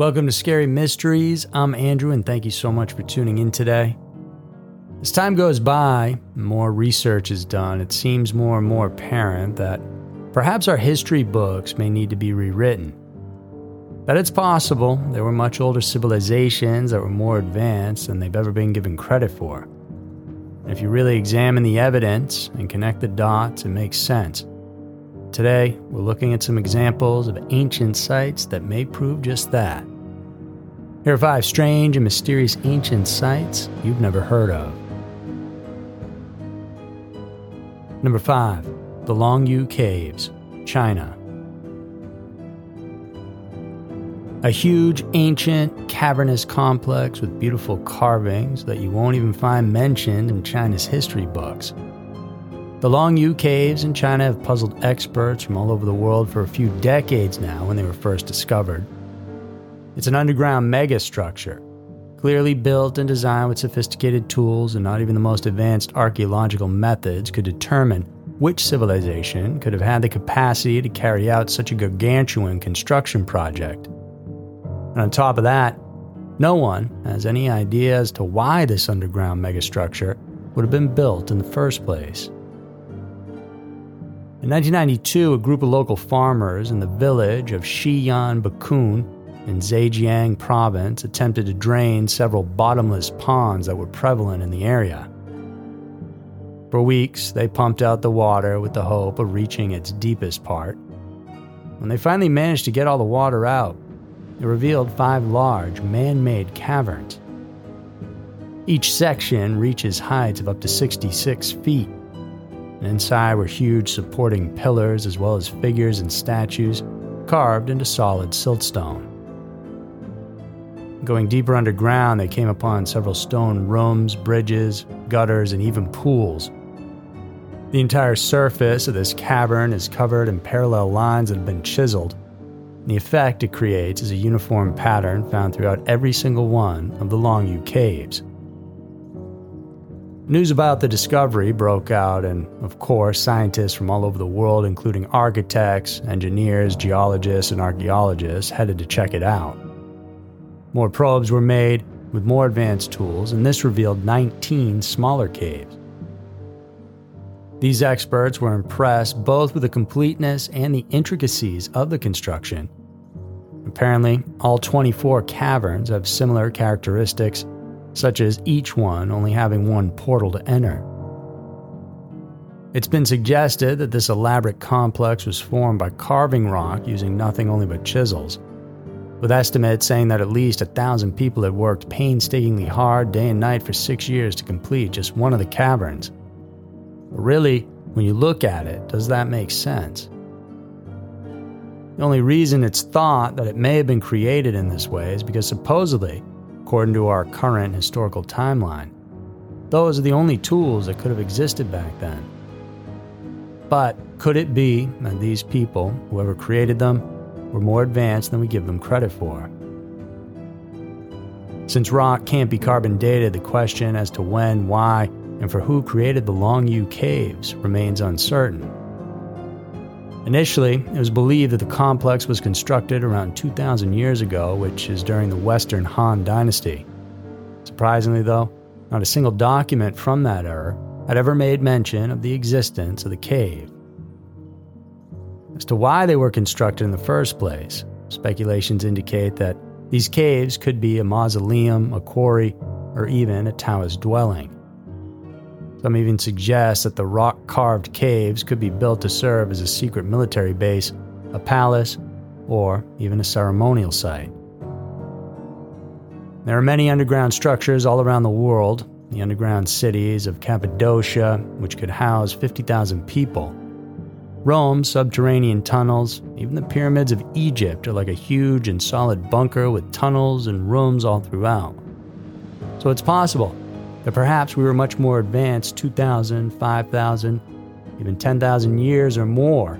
Welcome to Scary Mysteries. I'm Andrew, and thank you so much for tuning in today. As time goes by, more research is done, it seems more and more apparent that perhaps our history books may need to be rewritten. That it's possible there were much older civilizations that were more advanced than they've ever been given credit for. And if you really examine the evidence and connect the dots, it makes sense. Today, we're looking at some examples of ancient sites that may prove just that. Here are five strange and mysterious ancient sites you've never heard of. Number 5. The Longyu Caves, China. A huge, ancient, cavernous complex with beautiful carvings that you won't even find mentioned in China's history books. The Long Longyu Caves in China have puzzled experts from all over the world for a few decades now when they were first discovered. It's an underground megastructure, clearly built and designed with sophisticated tools, and not even the most advanced archaeological methods could determine which civilization could have had the capacity to carry out such a gargantuan construction project. And on top of that, no one has any idea as to why this underground megastructure would have been built in the first place. In 1992, a group of local farmers in the village of Shiyan Bakun in Zhejiang province attempted to drain several bottomless ponds that were prevalent in the area. For weeks, they pumped out the water with the hope of reaching its deepest part. When they finally managed to get all the water out, it revealed five large, man made caverns. Each section reaches heights of up to 66 feet, and inside were huge supporting pillars as well as figures and statues carved into solid siltstone. Going deeper underground, they came upon several stone rooms, bridges, gutters, and even pools. The entire surface of this cavern is covered in parallel lines that have been chiseled. The effect it creates is a uniform pattern found throughout every single one of the Longyu caves. News about the discovery broke out, and of course, scientists from all over the world, including architects, engineers, geologists, and archaeologists, headed to check it out. More probes were made with more advanced tools, and this revealed 19 smaller caves. These experts were impressed both with the completeness and the intricacies of the construction. Apparently, all 24 caverns have similar characteristics, such as each one only having one portal to enter. It's been suggested that this elaborate complex was formed by carving rock using nothing only but chisels with estimates saying that at least a thousand people had worked painstakingly hard day and night for six years to complete just one of the caverns. But really, when you look at it, does that make sense? The only reason it's thought that it may have been created in this way is because supposedly, according to our current historical timeline, those are the only tools that could have existed back then. But could it be that these people, whoever created them, were more advanced than we give them credit for. Since rock can't be carbon dated, the question as to when, why, and for who created the Longyu caves remains uncertain. Initially, it was believed that the complex was constructed around 2,000 years ago, which is during the Western Han Dynasty. Surprisingly, though, not a single document from that era had ever made mention of the existence of the cave as to why they were constructed in the first place. Speculations indicate that these caves could be a mausoleum, a quarry, or even a Taoist dwelling. Some even suggest that the rock carved caves could be built to serve as a secret military base, a palace, or even a ceremonial site. There are many underground structures all around the world. The underground cities of Cappadocia, which could house 50,000 people, Rome's subterranean tunnels, even the pyramids of Egypt, are like a huge and solid bunker with tunnels and rooms all throughout. So it's possible that perhaps we were much more advanced 2,000, 5,000, even 10,000 years or more,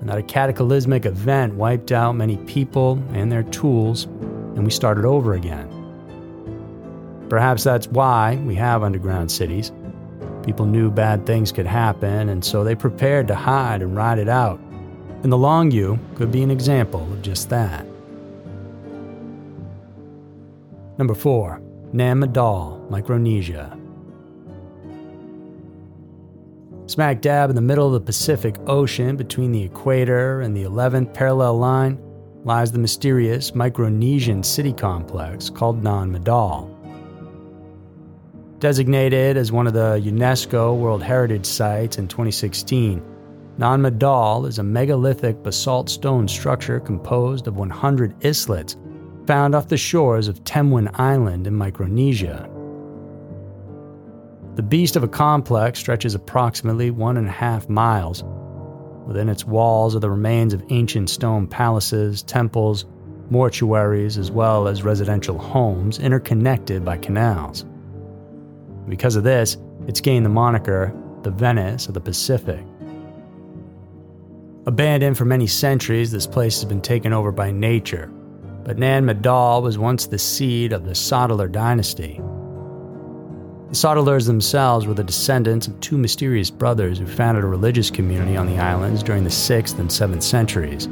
and that a cataclysmic event wiped out many people and their tools, and we started over again. Perhaps that's why we have underground cities People knew bad things could happen, and so they prepared to hide and ride it out. And the Longyu could be an example of just that. Number 4. Nan Madol, Micronesia. Smack dab in the middle of the Pacific Ocean between the equator and the 11th parallel line lies the mysterious Micronesian city complex called Nan Madol. Designated as one of the UNESCO World Heritage Sites in 2016, Nan Madol is a megalithic basalt stone structure composed of 100 islets found off the shores of Temwen Island in Micronesia. The beast of a complex stretches approximately one and a half miles. Within its walls are the remains of ancient stone palaces, temples, mortuaries, as well as residential homes interconnected by canals. Because of this, it's gained the moniker the Venice of the Pacific. Abandoned for many centuries, this place has been taken over by nature, but Nan Madol was once the seat of the Saudeleur dynasty. The Saudeleurs themselves were the descendants of two mysterious brothers who founded a religious community on the islands during the 6th and 7th centuries.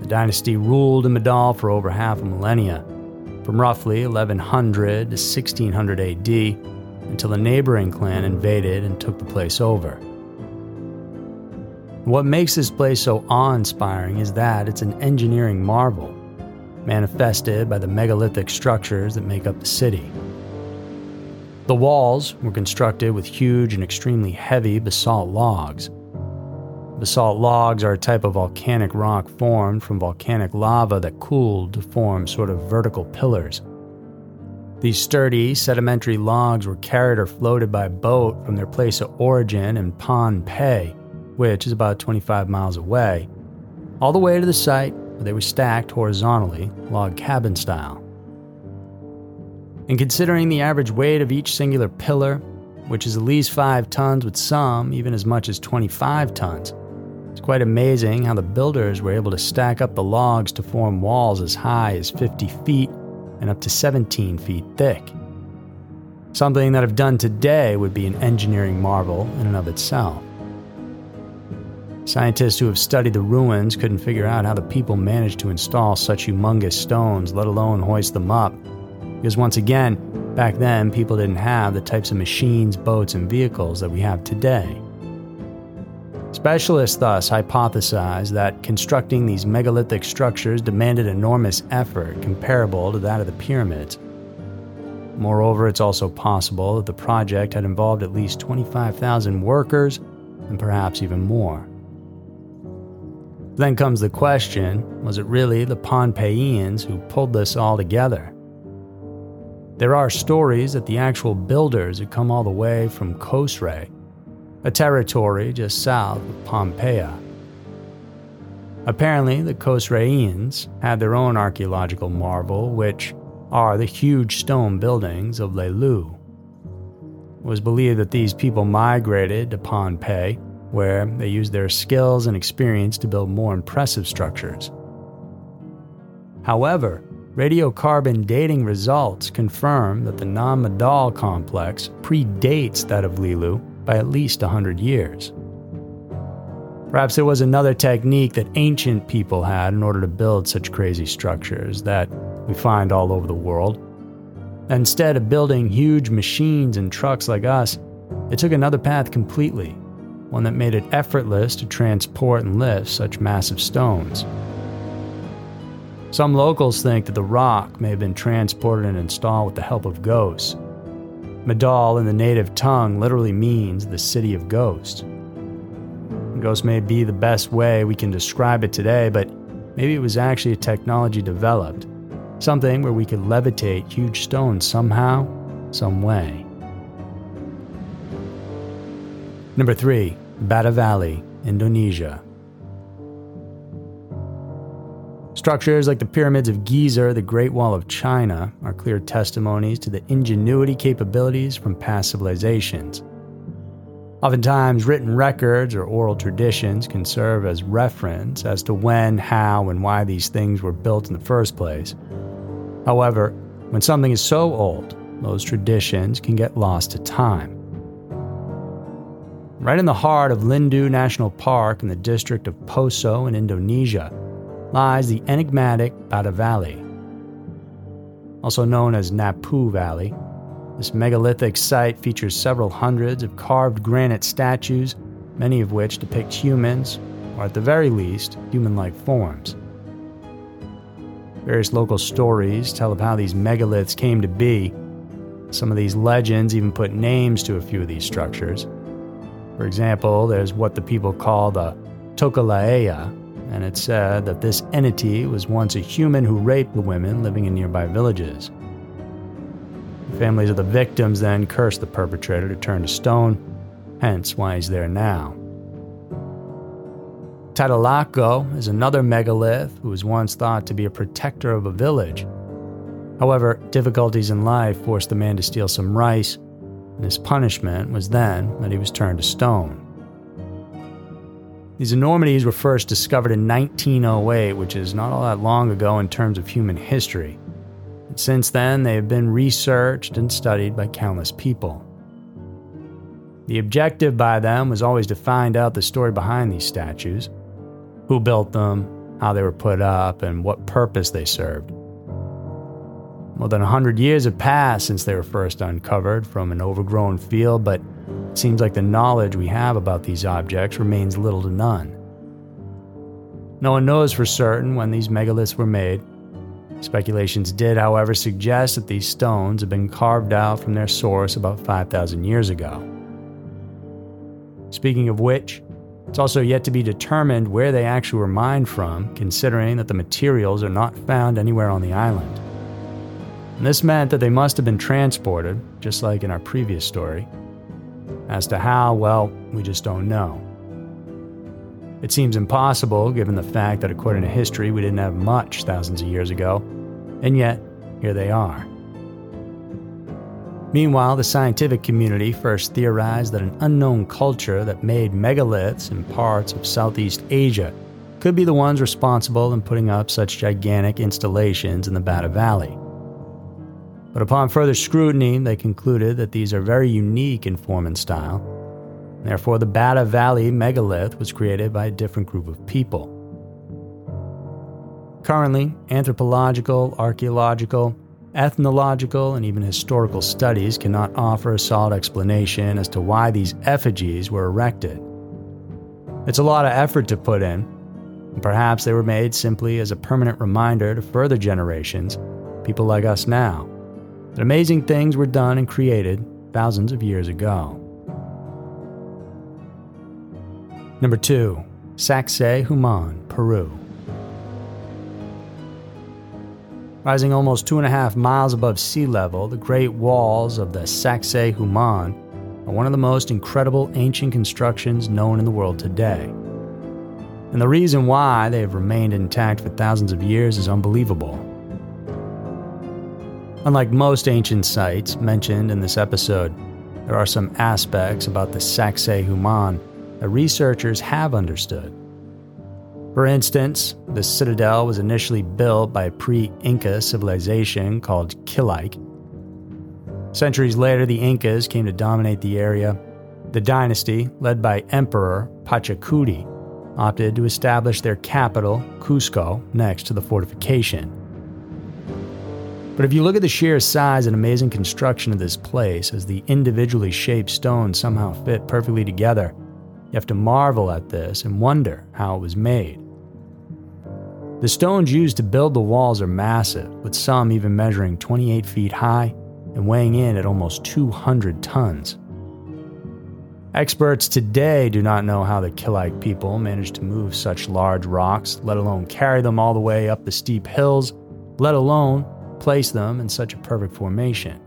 The dynasty ruled in Madol for over half a millennia, from roughly 1100 to 1600 AD, until a neighboring clan invaded and took the place over. What makes this place so awe inspiring is that it's an engineering marvel, manifested by the megalithic structures that make up the city. The walls were constructed with huge and extremely heavy basalt logs, Basalt logs are a type of volcanic rock formed from volcanic lava that cooled to form sort of vertical pillars. These sturdy, sedimentary logs were carried or floated by boat from their place of origin in Pohnpei, which is about 25 miles away, all the way to the site they were stacked horizontally, log cabin style. And considering the average weight of each singular pillar, which is at least 5 tons with some even as much as 25 tons, it's quite amazing how the builders were able to stack up the logs to form walls as high as 50 feet and up to 17 feet thick. Something that, if done today, would be an engineering marvel in and of itself. Scientists who have studied the ruins couldn't figure out how the people managed to install such humongous stones, let alone hoist them up. Because once again, back then, people didn't have the types of machines, boats, and vehicles that we have today. Specialists thus hypothesized that constructing these megalithic structures demanded enormous effort comparable to that of the pyramids. Moreover, it's also possible that the project had involved at least 25,000 workers and perhaps even more. Then comes the question was it really the Pohnpeians who pulled this all together? There are stories that the actual builders had come all the way from Kosrae, a territory just south of Pohnpei. Apparently, the Kosraeans had their own archaeological marvel, which are the huge stone buildings of Lelu. It was believed that these people migrated to Pohnpei, where they used their skills and experience to build more impressive structures. However, radiocarbon dating results confirm that the Nan Madol complex predates that of Lelu by at least 100 years. Perhaps there was another technique that ancient people had in order to build such crazy structures that we find all over the world. Instead of building huge machines and trucks like us, it took another path completely, one that made it effortless to transport and lift such massive stones. Some locals think that the rock may have been transported and installed with the help of ghosts, Madol in the native tongue literally means the city of ghosts. Ghosts may be the best way we can describe it today, but maybe it was actually a technology developed, something where we could levitate huge stones somehow, some way. Number 3, Bada Valley, Indonesia. Structures like the pyramids of Giza the Great Wall of China are clear testimonies to the ingenuity capabilities from past civilizations. Oftentimes, written records or oral traditions can serve as reference as to when, how, and why these things were built in the first place. However, when something is so old, those traditions can get lost to time. Right in the heart of Lindu National Park in the district of Poso in Indonesia, lies the enigmatic Bada Valley. also known as Napu Valley. This megalithic site features several hundreds of carved granite statues, many of which depict humans, or at the very least, human like forms. Various local stories tell of how these megaliths came to be. Some of these legends even put names to a few of these structures. For example, there's what the people call the Tokalaea, and it's said that this entity was once a human who raped the women living in nearby villages. The families of the victims then cursed the perpetrator to turn to stone, hence why he's there now. Tadulako is another megalith who was once thought to be a protector of a village. However, difficulties in life forced the man to steal some rice, and his punishment was then that he was turned to stone. These enormities were first discovered in 1908, which is not all that long ago in terms of human history. And since then, they have been researched and studied by countless people. The objective by them was always to find out the story behind these statues who built them, how they were put up, and what purpose they served. More than 100 years have passed since they were first uncovered from an overgrown field, but it seems like the knowledge we have about these objects remains little to none. No one knows for certain when these megaliths were made. Speculations did, however, suggest that these stones have been carved out from their source about 5,000 years ago. Speaking of which, it's also yet to be determined where they actually were mined from, considering that the materials are not found anywhere on the island. And this meant that they must have been transported, just like in our previous story. As to how, well, we just don't know. It seems impossible given the fact that, according to history, we didn't have much thousands of years ago, and yet, here they are. Meanwhile, the scientific community first theorized that an unknown culture that made megaliths in parts of Southeast Asia could be the ones responsible in putting up such gigantic installations in the Bada Valley. But upon further scrutiny, they concluded that these are very unique in form and style. Therefore, the Bada Valley megalith was created by a different group of people. Currently, anthropological, archaeological, Ethnological and even historical studies cannot offer a solid explanation as to why these effigies were erected. It's a lot of effort to put in, and perhaps they were made simply as a permanent reminder to further generations, people like us now, that amazing things were done and created thousands of years ago. Number 2. Sacsayhuaman, Peru. Rising almost two and a half miles above sea level, the great walls of the Sacsayhuaman are one of the most incredible ancient constructions known in the world today. And the reason why they have remained intact for thousands of years is unbelievable. Unlike most ancient sites mentioned in this episode, there are some aspects about the Sacsayhuaman that researchers have understood. For instance, the citadel was initially built by a pre Inca civilization called Killke. Centuries later, the Incas came to dominate the area. The dynasty, led by Emperor Pachacuti, opted to establish their capital, Cusco, next to the fortification. But if you look at the sheer size and amazing construction of this place, as the individually shaped stones somehow fit perfectly together, you have to marvel at this and wonder how it was made. The stones used to build the walls are massive, with some even measuring 28 feet high and weighing in at almost 200 tons. Experts today do not know how the Killke people managed to move such large rocks, let alone carry them all the way up the steep hills, let alone place them in such a perfect formation.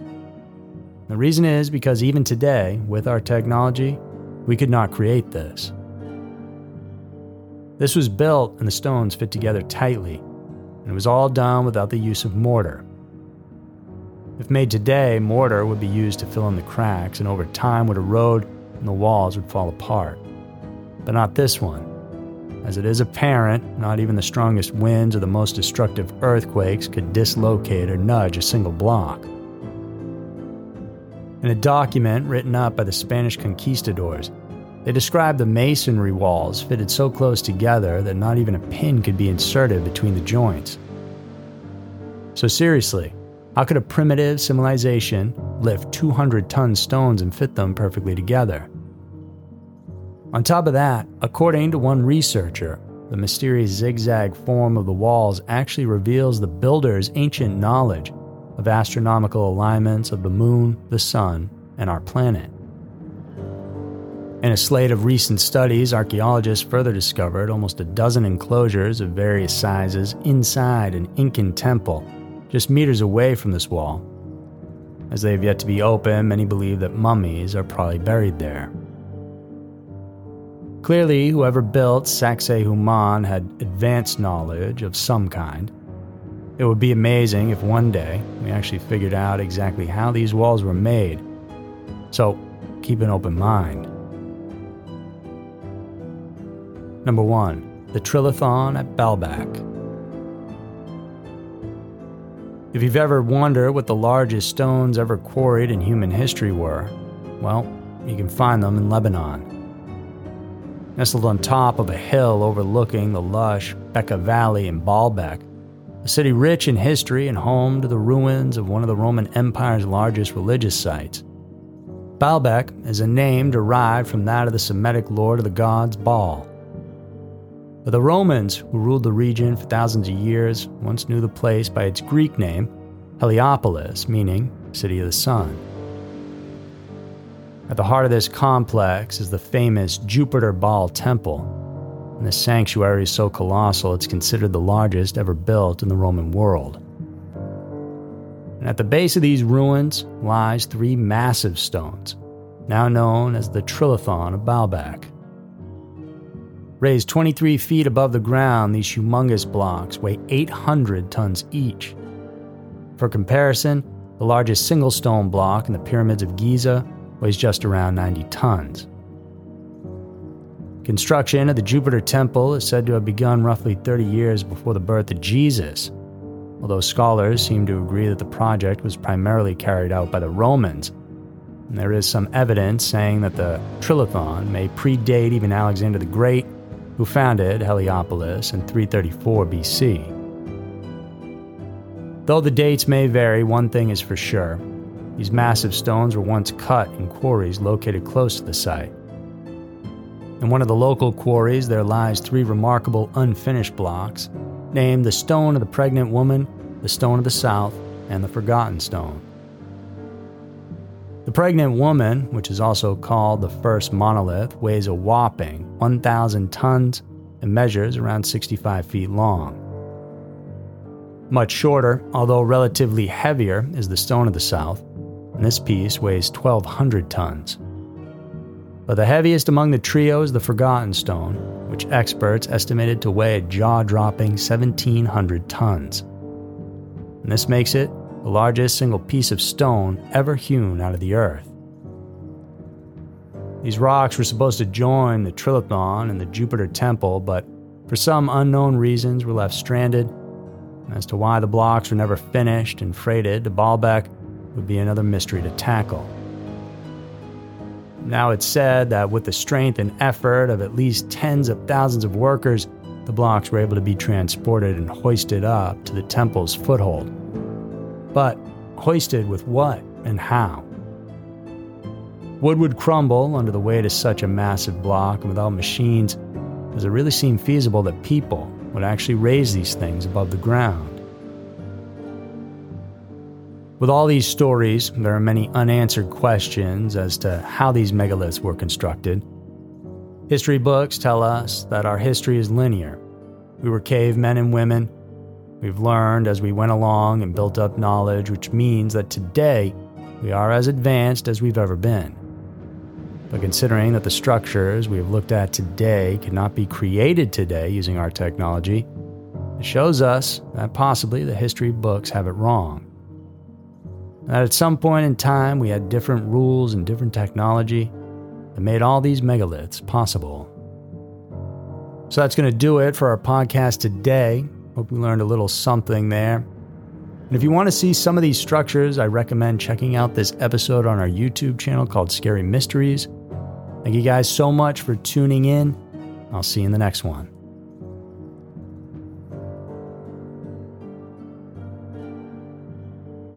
The reason is because even today, with our technology, we could not create this. This was built and the stones fit together tightly, and it was all done without the use of mortar. If made today, mortar would be used to fill in the cracks and over time would erode and the walls would fall apart. But not this one. As it is apparent, not even the strongest winds or the most destructive earthquakes could dislocate or nudge a single block. In a document written up by the Spanish conquistadors, they describe the masonry walls fitted so close together that not even a pin could be inserted between the joints. So, seriously, How could a primitive civilization lift 200 ton stones and fit them perfectly together? On top of that, according to one researcher, the mysterious zigzag form of the walls actually reveals the builder's ancient knowledge of astronomical alignments of the moon, the sun, and our planet. In a slate of recent studies, archaeologists further discovered almost a dozen enclosures of various sizes inside an Incan temple, just meters away from this wall. As they have yet to be opened, many believe that mummies are probably buried there. Clearly, whoever built Sacsayhuaman had advanced knowledge of some kind. It would be amazing if one day we actually figured out exactly how these walls were made. So, keep an open mind. Number 1. The Trilithon at Baalbek. If you've ever wondered what the largest stones ever quarried in human history were, well, you can find them in Lebanon nestled on top of a hill overlooking the lush Bekaa Valley in Baalbek, a city rich in history and home to the ruins of one of the Roman Empire's largest religious sites. Baalbek is a name derived from that of the Semitic lord of the gods Baal. But the Romans, who ruled the region for thousands of years, once knew the place by its Greek name, Heliopolis, meaning City of the Sun. At the heart of this complex is the famous Jupiter Baal Temple. And this sanctuary is so colossal it's considered the largest ever built in the Roman world. And at the base of these ruins lies three massive stones, now known as the Trilithon of Baalbek. Raised 23 feet above the ground, these humongous blocks weigh 800 tons each. For comparison, the largest single stone block in the pyramids of Giza weighs just around 90 tons. Construction of the Jupiter Temple is said to have begun roughly 30 years before the birth of Jesus, although scholars seem to agree that the project was primarily carried out by the Romans. And there is some evidence saying that the Trilithon may predate even Alexander the Great, who founded Heliopolis in 334 BC. Though the dates may vary, one thing is for sure these massive stones were once cut in quarries located close to the site. In one of the local quarries, there lies three remarkable unfinished blocks, named the Stone of the Pregnant Woman, the Stone of the South, and the Forgotten Stone. The Pregnant Woman, which is also called the first monolith, weighs a whopping 1,000 tons and measures around 65 feet long. Much shorter, although relatively heavier, is the Stone of the South, and this piece weighs 1,200 tons. But the heaviest among the trio is the Forgotten Stone, which experts estimated to weigh a jaw dropping 1,700 tons. And this makes it the largest single piece of stone ever hewn out of the earth. These rocks were supposed to join the Trilithon and the Jupiter Temple, but for some unknown reasons were left stranded. As to why the blocks were never finished and freighted to Baalbek, would be another mystery to tackle. Now it's said that with the strength and effort of at least tens of thousands of workers, the blocks were able to be transported and hoisted up to the temple's foothold. But hoisted with what and how? Wood would crumble under the weight of such a massive block, and without machines, does it really seem feasible that people would actually raise these things above the ground? With all these stories, there are many unanswered questions as to how these megaliths were constructed. History books tell us that our history is linear. We were cavemen and women. We've learned as we went along and built up knowledge, which means that today we are as advanced as we've ever been. But considering that the structures we have looked at today could not be created today using our technology, it shows us that possibly the history books have it wrong that at some point in time we had different rules and different technology that made all these megaliths possible. So that's going to do it for our podcast today. Hope you learned a little something there. And if you want to see some of these structures, I recommend checking out this episode on our YouTube channel called Scary Mysteries. Thank you guys so much for tuning in. I'll see you in the next one.